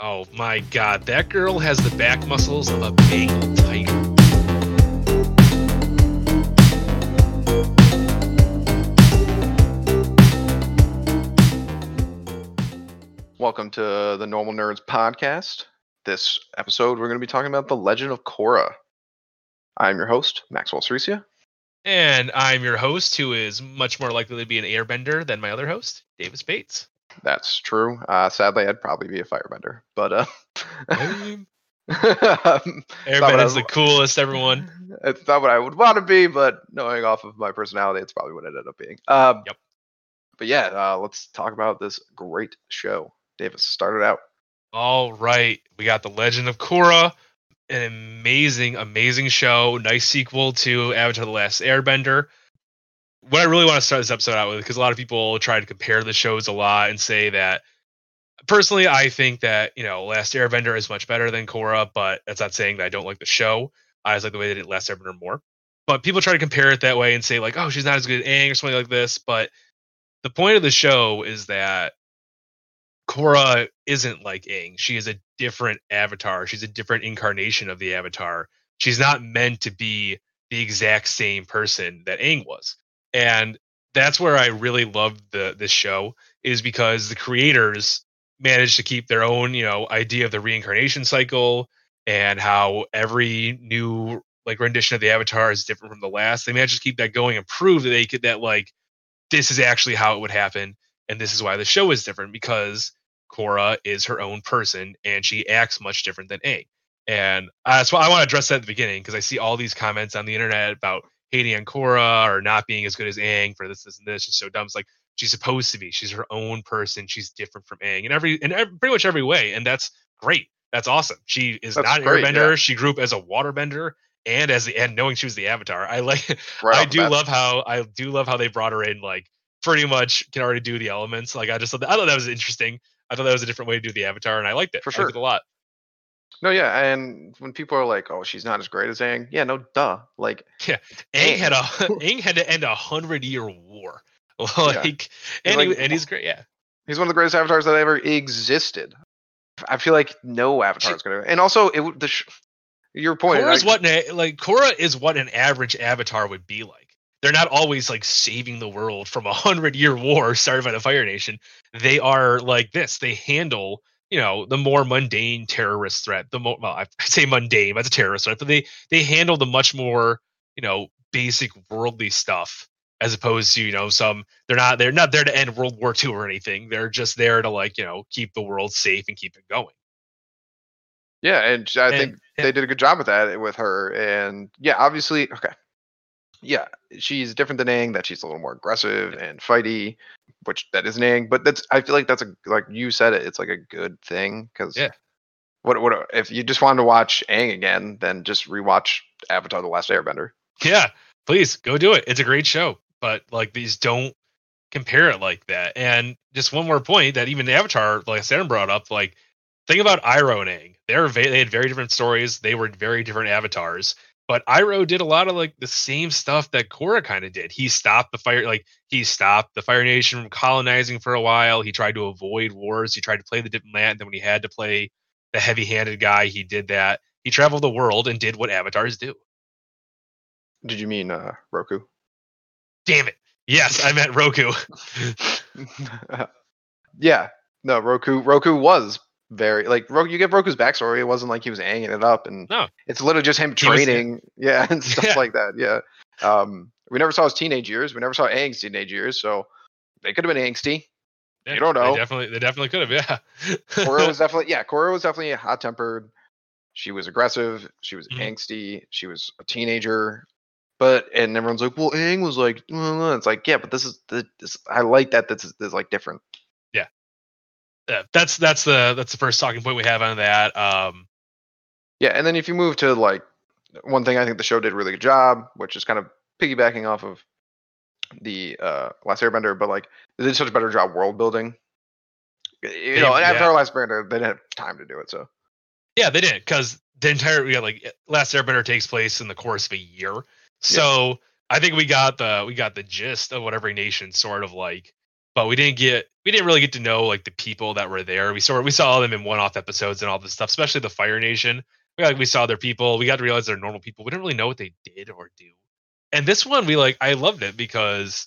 Oh my god, that girl has the back muscles of a Bengal tiger. Welcome to the Normal Nerds podcast. This episode, we're going to be talking about the Legend of Korra. I'm your host, Maxwell Ceresia. And I'm your host, who is much more likely to be an airbender than my other host, Davis Bates. That's true. Uh, sadly, I'd probably be a firebender, but uh, um, Airbender is the coolest, everyone. it's not what I would want to be, but knowing off of my personality, it's probably what it ended up being. Um, Yep. But yeah, uh, let's talk about this great show. Davis, start it out. All right, we got the Legend of Korra, an amazing, amazing show. Nice sequel to Avatar: The Last Airbender. What I really want to start this episode out with, because a lot of people try to compare the shows a lot and say that. Personally, I think that you know Last Airbender is much better than Korra, but that's not saying that I don't like the show. I just like the way they did Last Airbender more. But people try to compare it that way and say like, oh, she's not as good as Aang or something like this. But the point of the show is that Korra isn't like Aang. She is a different avatar. She's a different incarnation of the avatar. She's not meant to be the exact same person that Aang was. And that's where I really loved the this show is because the creators managed to keep their own, you know, idea of the reincarnation cycle and how every new like rendition of the avatar is different from the last. They managed to keep that going and prove that they could that like this is actually how it would happen and this is why the show is different because Korra is her own person and she acts much different than A. And uh, that's why I want to address that at the beginning because I see all these comments on the internet about hating on Korra or not being as good as Aang for this, this, and this. She's so dumb. It's like she's supposed to be. She's her own person. She's different from Aang in every in every, pretty much every way, and that's great. That's awesome. She is That's not an great, airbender. yeah. She grew up as a waterbender and as the and knowing she was the avatar. I like Right I do love how I do love how they brought her in like pretty much can already do the elements. Like I just thought that, I thought that was interesting. I thought that was a different way to do the avatar, and I liked it. For I sure. liked it a lot. No, yeah, and when people are like, "Oh, she's not as great as Aang," yeah, no, duh. Like, Aang Aang. had a Aang had to end a hundred year war. Like and, he, like- and he's great. Yeah, he's one of the greatest avatars that ever existed. I feel like no avatar is gonna. And also, it the sh- your point. Korra is what an, like Korra is what an average avatar would be like. They're not always like saving the world from a hundred year war started by the Fire Nation. They are like this. They handle you know the more mundane terrorist threat. The more well, I say mundane, but it's a terrorist threat. But they they handle the much more you know basic worldly stuff as opposed to you know some they're not they're not there to end World War II or anything. They're just there to like you know keep the world safe and keep it going. Yeah, and I And- think they did a good job with that eh, with her. And yeah, obviously, okay. Yeah, she's different than Aang. That she's a little more aggressive and fighty, which that isn't Aang. But that's I feel like that's a like you said it. It's like a good thing because Yeah. What what if you just wanted to watch Aang again? Then just rewatch Avatar: The Last Airbender. Yeah, please go do it. It's a great show, but like these don't compare it like that. And just one more point that even Avatar, like Sam brought up, like think about Iroh and Aang. They're they had very different stories. They were very different avatars. But Iroh did a lot of like the same stuff that Korra kind of did. He stopped the fire, like he stopped the Fire Nation from colonizing for a while. He tried to avoid wars. He tried to play the diplomat. And then when he had to play the heavy-handed guy, he did that. He traveled the world and did what avatars do. Did you mean uh, Roku? Damn it. Yes, I meant Roku. yeah, no, Roku. Roku was very like Roku. You get Roku's backstory. It wasn't like he was hanging it up, and No. it's literally just him He was- training. yeah, and stuff Yeah. like that. Yeah. Um, we never saw his teenage years. We never saw Aang's teenage years, so they could have been angsty. Yeah, You don't know. They definitely, they definitely could have. Yeah. Korra was definitely yeah. Korra was definitely hot tempered. She was aggressive. She was Mhm. angsty. She was a teenager. But and everyone's like, well, Aang was like, it's like, yeah, but this is the this, I like that. This is, this is like different. Yeah, that's that's the that's the first talking point we have on that. Um, Yeah, and then if you move to like one thing I think the show did a really good job, which is kind of piggybacking off of the uh Last Airbender, but like they did such a better job world building. You know, and yeah. after Last Airbender, they didn't have time to do it. So yeah, they didn't because the entire we got like Last Airbender takes place in the course of a year. So I think we got the we got the gist of what every nation sort of like. But we didn't get we didn't really get to know like the people that were there. We saw we saw them in one-off episodes and all this stuff, especially the Fire Nation. We like we saw their people. We got to realize they're normal people. We didn't really know what they did or do. And this one, we like I loved it because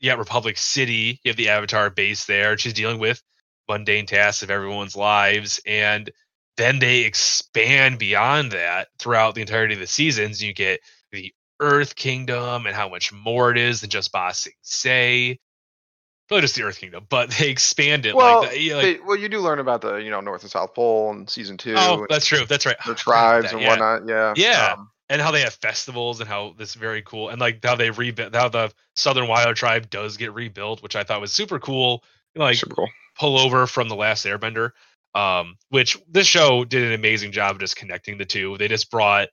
you got Republic City, you have the Avatar base there. She's dealing with mundane tasks of everyone's lives, and then they expand beyond that throughout the entirety of the seasons. You get the Earth Kingdom and how much more it is than just Ba Sing Se. Really, just the Earth Kingdom, but they expand it Well, like. Yeah, like they, well, you do learn about the you know North and South Pole in season two. oh, that's true. That's right. the tribes that, and yeah. whatnot. Yeah. Yeah. Um, and how they have festivals and how this very cool and like how they rebuild how the Southern Water tribe does get rebuilt, which I thought was super cool. Like super cool. pull over from the last Airbender, um, which this show did an amazing job of just connecting the two. They just brought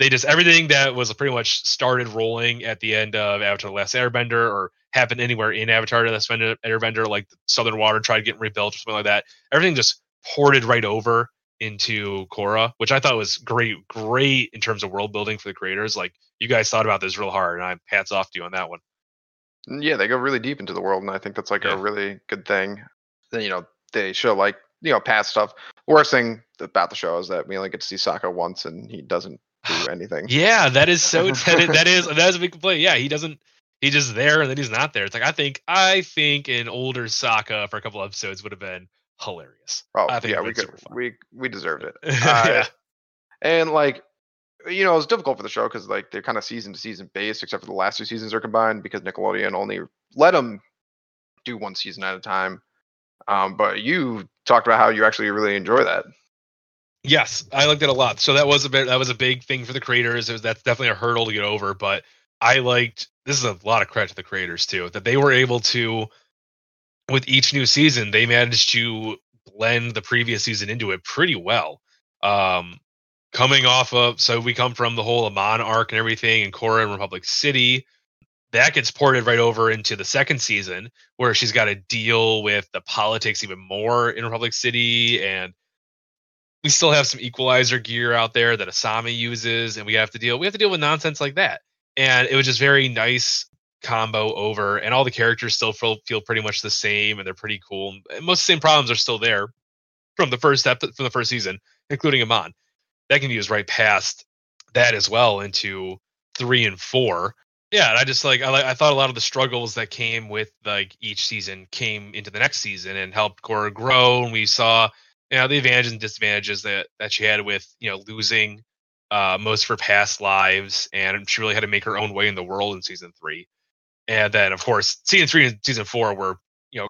they just everything that was pretty much started rolling at the end of Avatar: The Last Airbender or happened anywhere in Avatar: to The Last Airbender, like Southern Water tried getting rebuilt or something like that. Everything just ported right over into Korra, which I thought was great, great in terms of world building for the creators. Like you guys thought about this real hard, and I'm hats off to you on that one. Mm, yeah, they go really deep into the world, and I think that's like Yeah. a really good thing. Then you know they show like you know past stuff. Worst thing about the show is that we only get to see Sokka once, and he doesn't do anything. Yeah, that is so. that, is, that is that is a big complaint. Yeah, he doesn't. He's just there and then he's not there. It's like I think I think an older Sokka for a couple episodes would have been hilarious. Oh I think yeah, we could, we we deserved it. yeah. Uh, and like you know, it was difficult for the show because like they're kind of season to season based, except for the last two seasons are combined because Nickelodeon only let them do one season at a time. Um, but you talked about how you actually really enjoy that. Yes, I liked it a lot. So that was a bit that was a big thing for the creators. It was that's definitely a hurdle to get over, but I liked this is a lot of credit to the creators too that they were able to with each new season they managed to blend the previous season into it pretty well. Um coming off of so we come from the whole Amon arc and everything and Korra and Republic City that gets ported right over into the second season where she's got to deal with the politics even more in Republic City and we still have some equalizer gear out there that Asami uses, and we have to deal we have to deal with nonsense like that. And it was just very nice combo over, and all the characters still feel feel pretty much the same, and they're pretty cool. And most of the same problems are still there from the first step from the first season, including Amon. That can be used right past that as well into three and four. Yeah, and I just like I I thought a lot of the struggles that came with like each season came into the next season and helped Korra grow, and we saw you know the advantages and disadvantages that that she had with you know losing uh most of her past lives and she really had to make her own way in the world in season three and then of course season three and season four were you know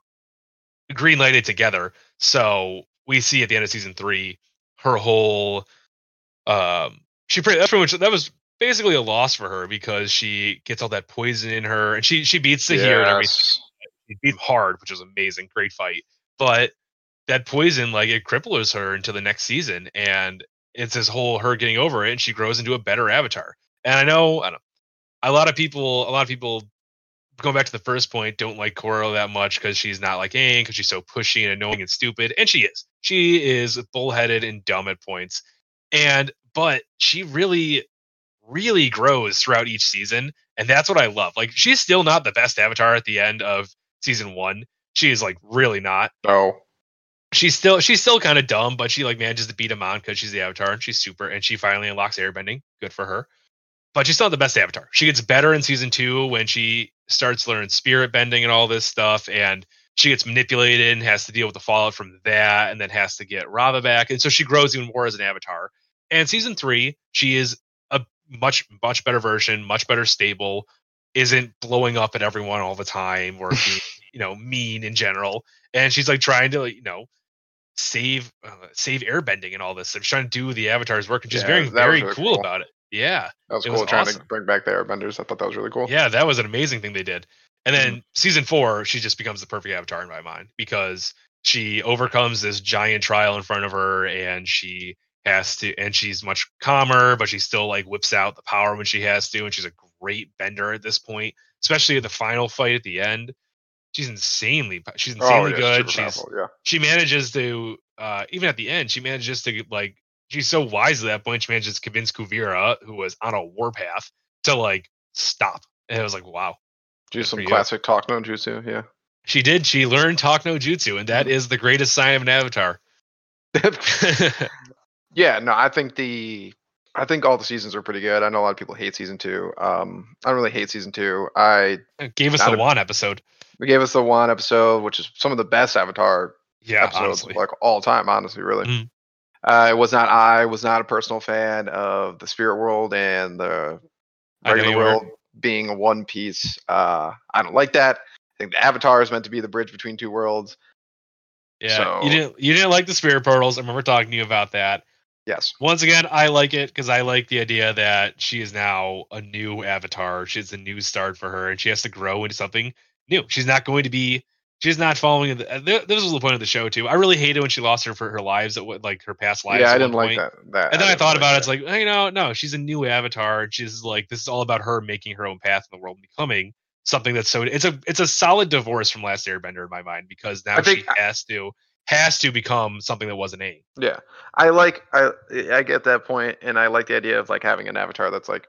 green lighted together so we see at the end of season three her whole um she pretty that's pretty much that was basically a loss for her because she gets all that poison in her and she she beats Zaheer and everything Yes. he beat hard, which was amazing, great fight. But that poison, like it cripples her into the next season, and it's this whole her getting over it, and she grows into a better avatar. And I know, I don't, a lot of people, a lot of people, going back to the first point, don't like Korra that much because she's not like eh, Aang, because she's so pushy and annoying and stupid, and she is. She is bullheaded and dumb at points, and but she really, really grows throughout each season, and that's what I love. Like she's still not the best avatar at the end of season one. She is like really not. No. She's still she's still kind of dumb, but she like manages to beat Amon because she's the avatar and she's super and she finally unlocks airbending. Good for her. But she's not the best avatar. She gets better in season two when she starts learning spirit bending and all this stuff, and she gets manipulated and has to deal with the fallout from that, and then has to get Raava back, and so she grows even more as an avatar. And season three, she is a much much better version, much better stable, isn't blowing up at everyone all the time or being you know mean in general and she's like trying to you know save uh, save airbending and all this she's trying to do the avatar's work which Yeah, very very really cool, cool. about it yeah That was cool was trying awesome. to bring back the airbenders. I thought that was really cool. yeah that was an amazing thing they did and then Mm-hmm. season four she just becomes the perfect avatar in my mind because she overcomes this giant trial in front of her and she has to and she's much calmer but she still like whips out the power when she has to and she's a great bender at this point especially at the final fight at the end she's insanely she's insanely yeah, good she's powerful, yeah. she manages to uh even at the end she manages to like she's so wise at that point she manages to convince kuvira who was on a warpath to like stop and it was like wow Do some classic talk no jutsu. Yeah. She did. She learned talk no jutsu, and that is the greatest sign of an avatar. yeah, no, I think the I think all the seasons are pretty good. I know a lot of people hate season two. Um, I don't really hate season two. I It gave us the a- one episode. We gave us the one episode, which is some of the best Avatar Yeah, episodes honestly. like all time. Honestly, really. Mhm. I was not. I was not a personal fan of the spirit world and the regular world being a one piece. Uh, I don't like that. I think the Avatar is meant to be the bridge between two worlds. Yeah, So- you didn't you didn't like the spirit portals. I remember talking to you about that. Yes. Once again, I like it because I like the idea that she is now a new avatar. She's a new start for her, and she has to grow into something new. She's not going to be. She's not following. The, uh, this was the point of the show too. I really hated when she lost her for her lives at what like her past lives. yeah, I didn't like that. That. And then I, didn't thought like about it. It's like, hey, no, no, she's a new avatar. She's like, this is all about her making her own path in the world and becoming something that's so. It's a it's a solid divorce from Last Airbender in my mind because now I think- she has to has to become something that wasn't Aang. Yeah, I like I I get that point, and I like the idea of like having an avatar that's like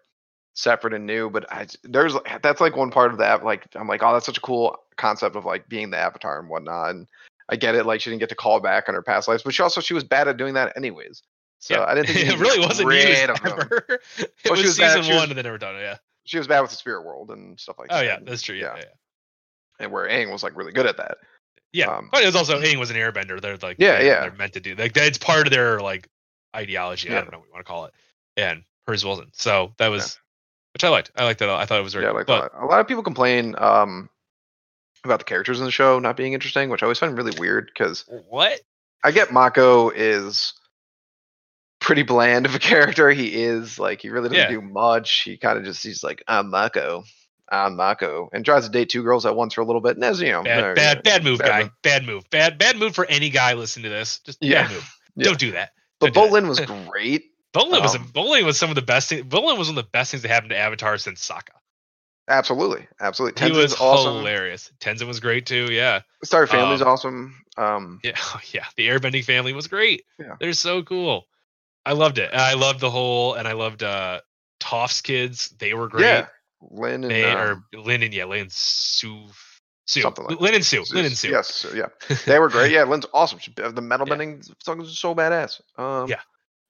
separate and new. But I there's that's like one part of that. Like I'm like, oh, that's such a cool concept of like being the avatar and whatnot. And I get it. Like she didn't get to call back on her past lives, but she also she was bad at doing that anyways. So Yeah. I didn't think it really wasn't used ever. it Well, she was was bad- season she was- one and they never done it. Yeah. She was bad with the spirit world and stuff like Oh that. yeah, that's true. Yeah, yeah. yeah. and where Aang was like really good at that. Yeah, Um, but it was also Aang was an airbender. They're like, Yeah, they, yeah. they're meant to do like that's part of their like ideology. I don't know what you want to call it, and hers wasn't. So that was, which I liked. I liked that. I thought it was very. yeah, like but a lot of people complain um about the characters in the show not being interesting, which I always find really weird because what? I get Mako is pretty bland of a character. He is like he really doesn't Yeah. do much. He kind of just he's like I'm Mako, I'm Mako, and tries to date two girls at once for a little bit. And as you know, Bad, bad, bad move, bad guy. move. Bad move. Bad, bad move for any guy listening to this. Just Yeah. bad move. Yeah. Don't do that. But do Bolin was great. Bolin was a, Um, Bolin was some of the best. Thing, Bolin was one of the best things that happened to Avatar since Sokka. Absolutely, absolutely. He was awesome. hilarious. Tenzin was great too. Yeah. Star Family's Um, awesome. Um, Yeah, yeah. The airbending family was great. Yeah. They're so cool. I loved it. I loved the whole, and I loved uh Toph's kids. They were great. yeah, Lin and They um, or Lin and yeah, Lin Su. Su. Something like Lin and Su. Lin and Su. Yes, yeah, they were great. Yeah, Lin's awesome. She- The metal Yeah. bending song is so badass. Um, Yeah.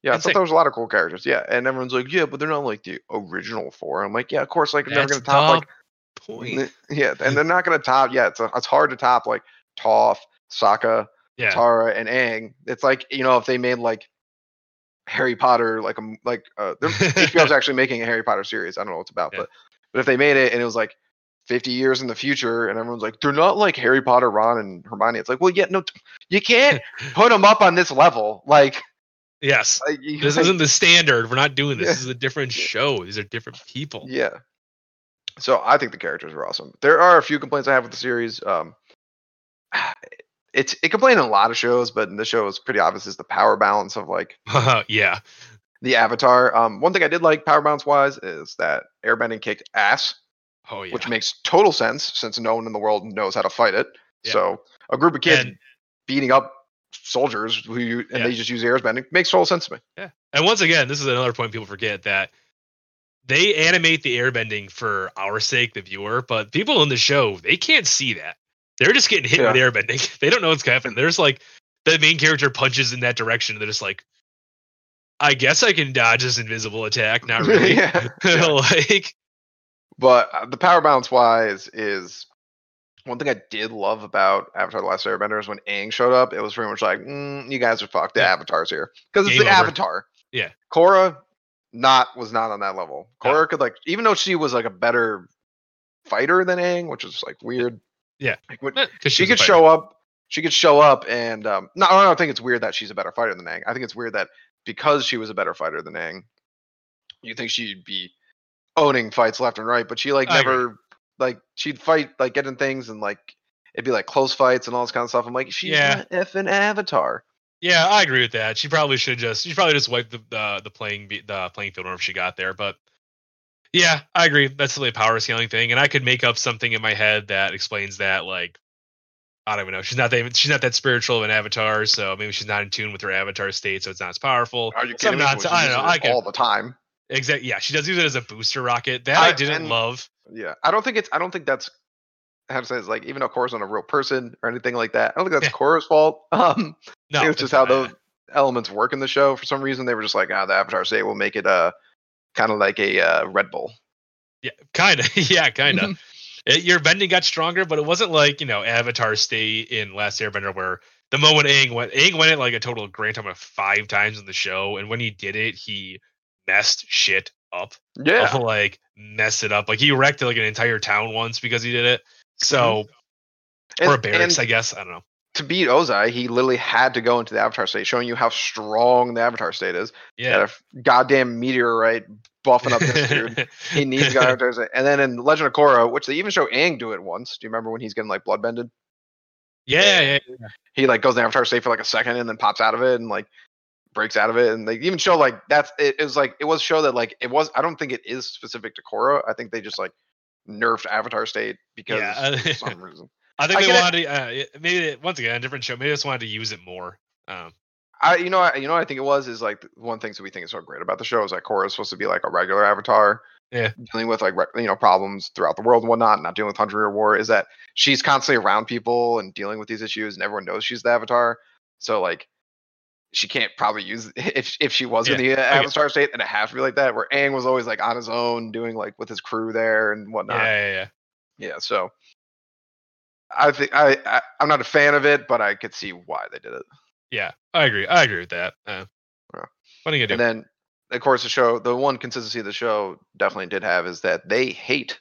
Yeah. I thought there was a lot of cool characters. Yeah, and everyone's like, yeah, but they're not like the original four. I'm like, yeah, of course, like they're never gonna top like point. yeah, and they're not gonna top. Yeah, it's a, it's hard to top like Toph, Sokka, Yeah. Tara, and Aang. It's like you know if they made like Harry Potter, like a m- like uh, they're- HBO's actually making a Harry Potter series. I don't know what it's about, Yeah. but but if they made it and it was like 50 years in the future, and everyone's like, they're not like Harry Potter, Ron, and Hermione. It's like, well, yeah, no, you can't put them up on this level. Like, yes. like, This isn't the standard. We're not doing this. Yeah. This is a different show. These are different people. yeah. So I think the characters are awesome. There are a few complaints I have with the series. Um, it's it complained in a lot of shows, but in this show it's pretty obvious is the power balance of like yeah. the Avatar. Um, one thing I did like power balance wise is that airbending kicked ass, Oh yeah. which makes total sense since no one in the world knows how to fight it. Yeah. So a group of kids And- beating up soldiers who you, and Yeah. they just use airbending makes total sense to me. Yeah. And once again, this is another point people forget that they animate the airbending for our sake, the viewer, but people in the show, they can't see that. They're just getting hit with airbending. They don't know what's going happening. There's like the main character punches in that direction. They're just like, I guess I can dodge this invisible attack. Not really. Yeah, yeah. like, But uh, the power balance wise is one thing I did love about Avatar: The Last Airbender is when Aang showed up. It was pretty much like, mm, you guys are fucked. The Yeah. Avatar's here because it's Game the over. Avatar. Yeah. Korra, not was not on that level. No. Korra could like, even though she was like a better fighter than Aang, which is like weird. Yeah. Like, she could show up. She could show up and um, no, I don't think it's weird that she's a better fighter than Aang. I think it's weird that because she was a better fighter than Aang, you think she'd be owning fights left and right, but she like I agree. Like she'd fight like getting things and like it'd be like close fights and all this kind of stuff. I'm like, she's Yeah. an effing avatar. Yeah, I agree with that. She probably should just she probably just wiped the the, the playing the playing field whenever she got there. But yeah, I agree. That's really a power scaling thing, and I could make up something in my head that explains that. Like, I don't even know. She's not that she's not that spiritual of an avatar, so maybe she's not in tune with her avatar state, so it's not as powerful. Are you kidding She I don't know. I could all the time. exactly. Yeah, she does use it as a booster rocket. That I, I- didn't love. Yeah, I don't think it's. I don't think that's. how to say it's like even though Korra's not a real person or anything like that, I don't think that's Yeah. Korra's fault. Um, No, it was just it's how those elements work in the show. For some reason, they were just like, ah, the Avatar state will make it uh kind of like a uh, Red Bull. Yeah, kind of. yeah, kind Mm-hmm. of. your bending got stronger, but it wasn't like you know Avatar State in Last Airbender where the moment Aang went, Aang went it like a total of grand time of five times in the show, and when he did it, he messed shit up. Yeah, like mess it up. Like he wrecked like an entire town once because he did it. So mm-hmm. or a barracks, I guess. I don't know. to beat Ozai, he literally had to go into the Avatar state, showing you how strong the Avatar state is. Yeah. Got a goddamn meteorite buffing up this dude. He needs to go Avatar state. And then in Legend of Korra, which they even show Aang do it once. Do you remember when he's getting like bloodbended? yeah, yeah, yeah. he like goes in the Avatar state for like a second and then pops out of it and like breaks out of it and they even show like that's it, it was like it was show that like it was I don't think it is specific to Korra. I think they just like nerfed Avatar state because Yeah. for some reason. I think I they get it. wanted to, uh, it- maybe once again a different show. Maybe they just wanted to use it more. Um, I you know I, you know I think it was is like one thing that we think is so great about the show is that Korra is supposed to be like a regular Avatar. Yeah. Dealing with like you know problems throughout the world and whatnot, not dealing with Hundred Year War, is that she's constantly around people and dealing with these issues, and everyone knows she's the Avatar. So like, she can't probably use if if she was in the uh, Avatar state, and it has to be like that. Where Aang was always like on his own, doing like with his crew there and whatnot. yeah, yeah. Yeah, yeah so I think I, I I'm not a fan of it, but I could see why they did it. Yeah, I agree. I agree with that. Uh, Yeah. what are you gonna And then, of course, the show, the one consistency the show definitely did have is that they hate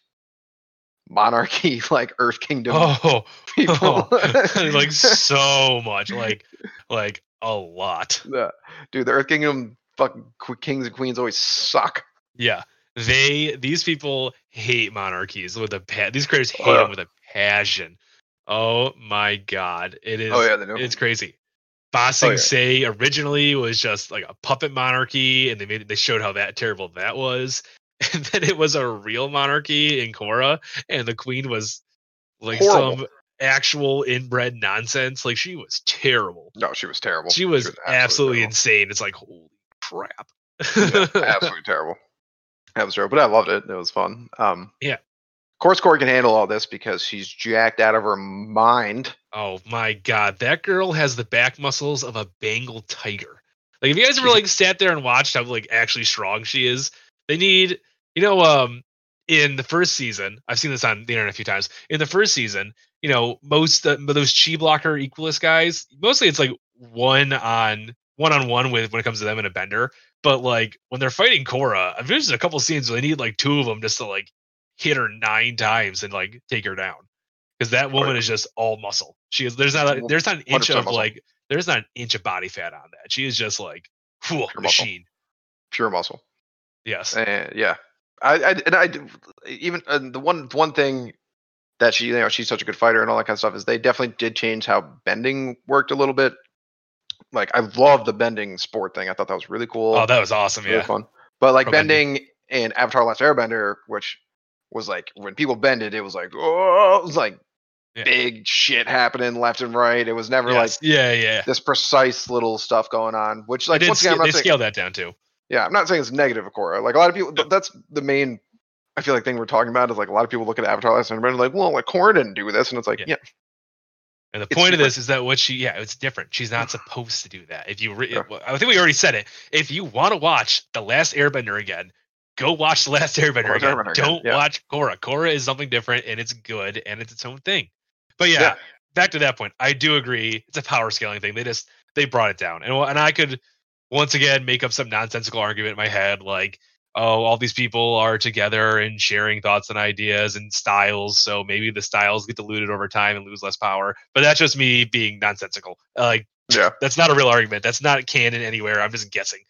monarchy, like Earth Kingdom oh, people. like so much, like, like a lot. Yeah. dude, the Earth Kingdom fucking kings and queens always suck. Yeah, they these people hate monarchies with a pa- these creators hate Oh, yeah. them with a passion. Oh my god, it is. oh yeah, they do. It's crazy. Ba oh, Sing yeah. Se originally was just like a puppet monarchy, and they made they showed how that terrible that was. And then it was a real monarchy in Korra, and the queen was like Horrible. some actual inbred nonsense. Like she was terrible. no, she was terrible. She was, absolutely terrible. insane. It's like holy crap. Yeah, absolutely terrible. That was terrible, but I loved it. It was fun. Um, Yeah. Of course, Corey can handle all this because she's jacked out of her mind. Oh my god, that girl has the back muscles of a Bengal tiger. Like, if you guys ever like sat there and watched how like actually strong she is, they need, you know, um, in the first season, I've seen this on the internet a few times. In the first season, you know, most uh, those chi blocker equalist guys, mostly it's like one on one on one with when it comes to them in a bender. But like when they're fighting Korra, I've there's a couple scenes where they need like two of them just to like hit her nine times and like take her down because that woman is just all muscle. She is there's not a, there's not an inch of muscle. like there's not an inch of body fat on that. She is just like whew, Pure muscle. machine. Pure muscle. Yes. And yeah, I, I and I even and the one one thing that she you know she's such a good fighter and all that kind of stuff is they definitely did change how bending worked a little bit. Like I love the bending sport thing. I thought that was really cool. Oh, that was awesome. really Yeah. fun. But like Pro bending. bending in Avatar: Last Airbender, which was like when people bended, it was like oh, it was like Yeah. big shit happening left and right. It was never Yes. yeah, yeah. this precise little stuff going on. Which Like like they once again, I'm not they saying, scaled that down too. yeah, I'm not saying it's negative of Korra. Like a lot of people, that's the main. I feel like thing we're talking about is like a lot of people look at Avatar: Last Airbender like, well, like Korra didn't do this, and it's like, Yeah. yeah, And the It's point of this is that what she, yeah, it's different. She's not supposed to do that. If you, re- Yeah. I think we already said it. If you want to watch The Last Airbender again, go watch The Last Airbender again. Airbender again, Don't yeah. watch Korra. Korra is something different and it's good and it's its own thing. But yeah, Yeah. back to that point, I do agree. It's a power scaling thing. They just they brought it down, and and I could once again make up some nonsensical argument in my head like. Oh, all these people are together and sharing thoughts and ideas and styles. So maybe the styles get diluted over time and lose less power. But that's just me being nonsensical. Like yeah, that's not a real argument. That's not canon anywhere. I'm just guessing.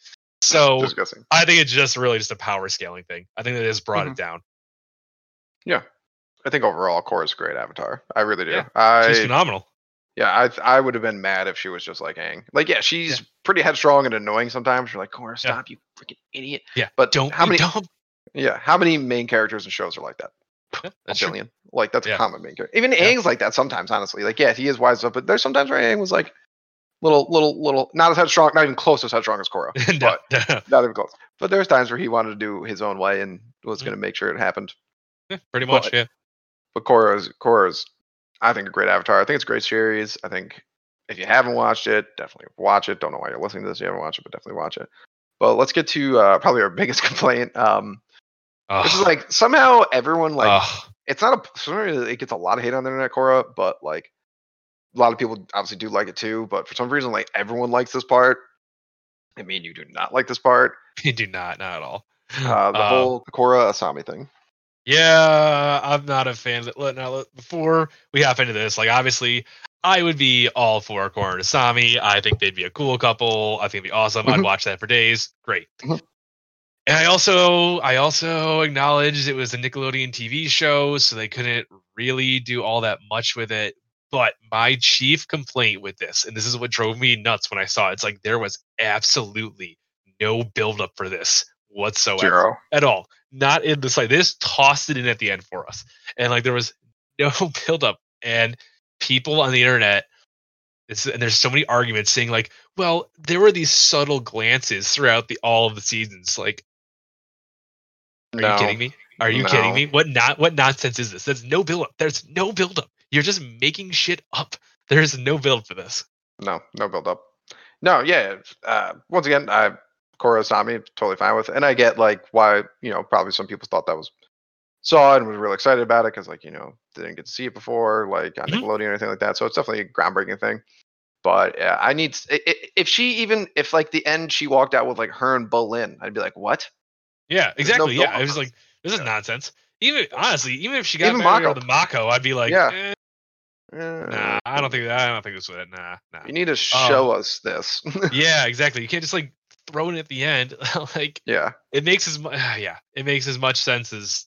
So just guessing. I think it's just really just a power scaling thing. I think that has brought Mm-hmm. it down. Yeah. I think overall, Korra's a great Avatar. I really do. Yeah. I She's phenomenal. Yeah, I I would have been mad if she was just like Aang. Like, yeah, she's pretty headstrong and annoying sometimes. You're like, Yeah. stop, you freaking idiot. Yeah, but Don't how many? dumb. Yeah, how many main characters in shows are like that? Yeah, A that's true. Like that's Yeah. a common main character. Even Yeah. Aang's like that sometimes. Honestly, like yeah, he is wise up, but there's sometimes where Aang was like little, little, little, not as headstrong, not even close as headstrong as Korra. No, but no. not even close. But there's times where he wanted to do his own way and was Mhm. going to make sure it happened. Yeah, pretty much. But- Yeah. But Cora's Korra's I think a great Avatar. I think it's a great series. I think if you haven't watched it, definitely watch it. Don't know why you're listening to this. If you haven't watched it, but definitely watch it. But let's get to uh, probably our biggest complaint, um, which is like somehow everyone like Ugh. it's not a it gets a lot of hate on the internet, Korra, but like a lot of people obviously do like it too. But for some reason, like everyone likes this part. I mean, you do not like this part. you do not, not at all. Uh, the Uh, whole Korra Asami thing. Yeah, I'm not a fan. Of, let- now, before we hop into this, like obviously, I would be all for Korra and Asami. I think they'd be a cool couple. I think it'd be awesome. I'd Mhm. watch that for days. Great. Mhm. And I also, I also acknowledged it was a Nickelodeon TV show, so they couldn't really do all that much with it. But my chief complaint with this, and this is what drove me nuts when I saw it, it's like there was absolutely no build up for this whatsoever Zero. at all. Not in the slight. They just tossed it in at the end for us, and like there was no build up. And people on the internet, it's, and there's so many arguments saying like, well, there were these subtle glances throughout the all of the seasons. Like, are no. you kidding me? Are you kidding me? What not? What nonsense is this? There's no build up. There's no build up. You're just making shit up. There's no build for this. No, no build up. No, yeah. Uh, once again, I Korra Asami totally fine with, and I get like why you know probably some people thought that was saw it and was really excited about it because like you know didn't get to see it before like on Mhm. Nickelodeon or anything like that. So it's definitely a groundbreaking thing. But yeah, I need s- i- i- if she even if like the end she walked out with like her and Bolin, I'd be like, what? Yeah, exactly. build yeah, up I was like, this is Yeah. nonsense. Even honestly, even if she got Even married Mako. to Mako, I'd be like, Yeah. eh, nah, I don't think that. I don't think this would. Nah, nah. You need to show us this. yeah, exactly. You can't just like throw it at the end. like yeah. it makes as much. Yeah, it makes as much sense as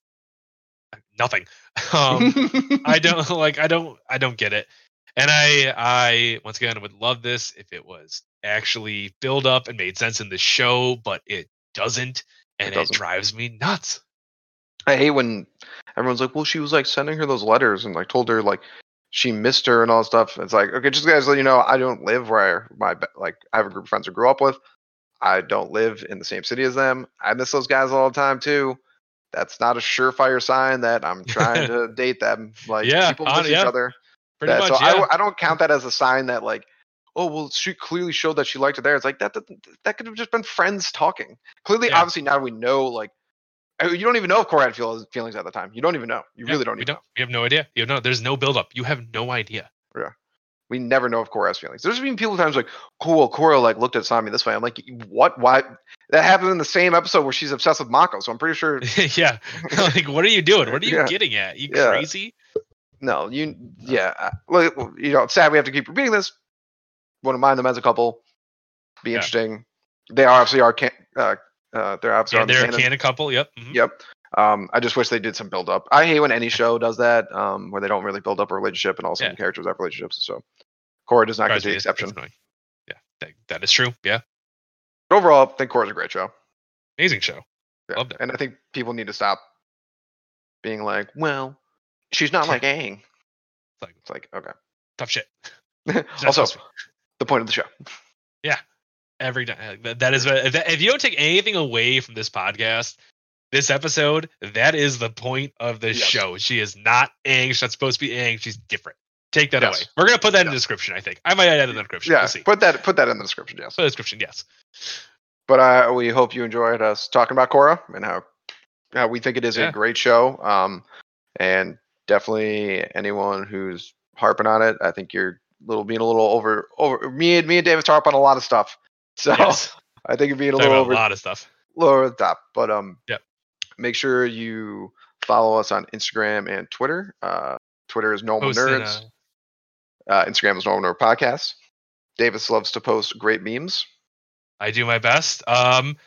nothing. Um, I don't like. I don't. I don't get it. And I, I once again would love this if it was actually build up and made sense in the show, but it doesn't, and it, doesn't. drives me nuts. I hate when everyone's like, "Well, she was like sending her those letters and like told her like she missed her and all that stuff." It's like, okay, just guys, let you know, I don't live where my be- like I have a group of friends I grew up with. I don't live in the same city as them. I miss those guys all the time too. That's not a surefire sign that I'm trying to date them. Like Yeah, people miss each yeah, other. Pretty That- much. so I yeah. w- I, don't count that as a sign that like, oh well, she clearly showed that she liked it there. It's like that that, that could have just been friends talking. Clearly, Yeah. obviously now we know like you don't even know if Korra had feel, feelings at the time. You don't even know. You Yeah, really don't we even don't. We have no idea. You know, there's no build up. You have no idea. know. We never know if Korra has feelings. There's been people times like, cool, Korra like looked at Sami this way. I'm like, what? Why? That happened in the same episode where she's obsessed with Mako. So I'm pretty sure. yeah. like, what are you doing? What are you Yeah. getting at? You Yeah. crazy? No, you. Yeah. uh, Well, you know, it's sad we have to keep repeating this. Wouldn't mind them as a couple. Be Yeah. interesting. They are obviously are can. Uh, uh, they're obviously Yeah, they're a canon. couple. Yep. mhm. Yep. Um, I just wish they did some build up. I hate when any show does that, um, where they don't really build up a relationship and all of a sudden Yeah. characters have relationships. So Korra does not get the exception. Yeah, that, that is true. Yeah, But overall, I think Korra's a great show. amazing show. Yeah. Loved it. And I think people need to stop being like, well, she's not like Aang. It's like It's like, okay. tough shit. Also, supposed to be. the point of the show. Yeah. Every time. That, that is if you don't take anything away from this podcast, this episode, that is the point of the Yes. show. She is not Aang. She's not supposed to be Aang. She's different. Take that Yes. away. We're gonna put that in the description. I think I might add it in the description. Yeah, We'll see. put that put that in the description, yes. Put the description. Yes. But uh, we hope you enjoyed us talking about Korra and how how we think it is Yeah. a great show. Um, and definitely anyone who's harping on it, I think you're little being a little over over. Me and me and Davis harp on a lot of stuff, so Yes. I think you're being a little over a lot of stuff. little over the top. But um, Yep. Make sure you follow us on Instagram and Twitter. Uh, Twitter is Normal Posting, Nerds. uh, Uh, Instagram is Normal Nerd Podcast. Davis loves to post great memes. I do my best. Um,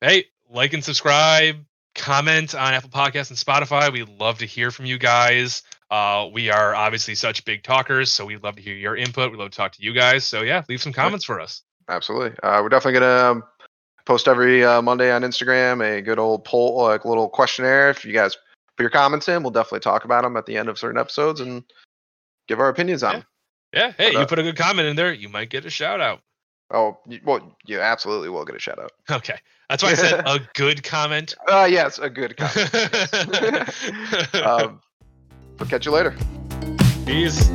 hey, like and subscribe, comment on Apple Podcasts and Spotify. We'd love to hear from you guys. Uh, we are obviously such big talkers, so we'd love to hear your input. We'd love to talk to you guys. So yeah, leave some comments for us. Absolutely. Uh, we're definitely gonna um, post every uh, Monday on Instagram a good old poll, like little questionnaire. If you guys put your comments in, we'll definitely talk about them at the end of certain episodes and give our opinions on. Yeah. 'em. Yeah, hey, But, uh, you put a good comment in there, you might get a shout out. Oh, well, you absolutely will get a shout out. Okay, that's why I said a good comment. Uh, yes, a good comment. um, but catch you later. Peace.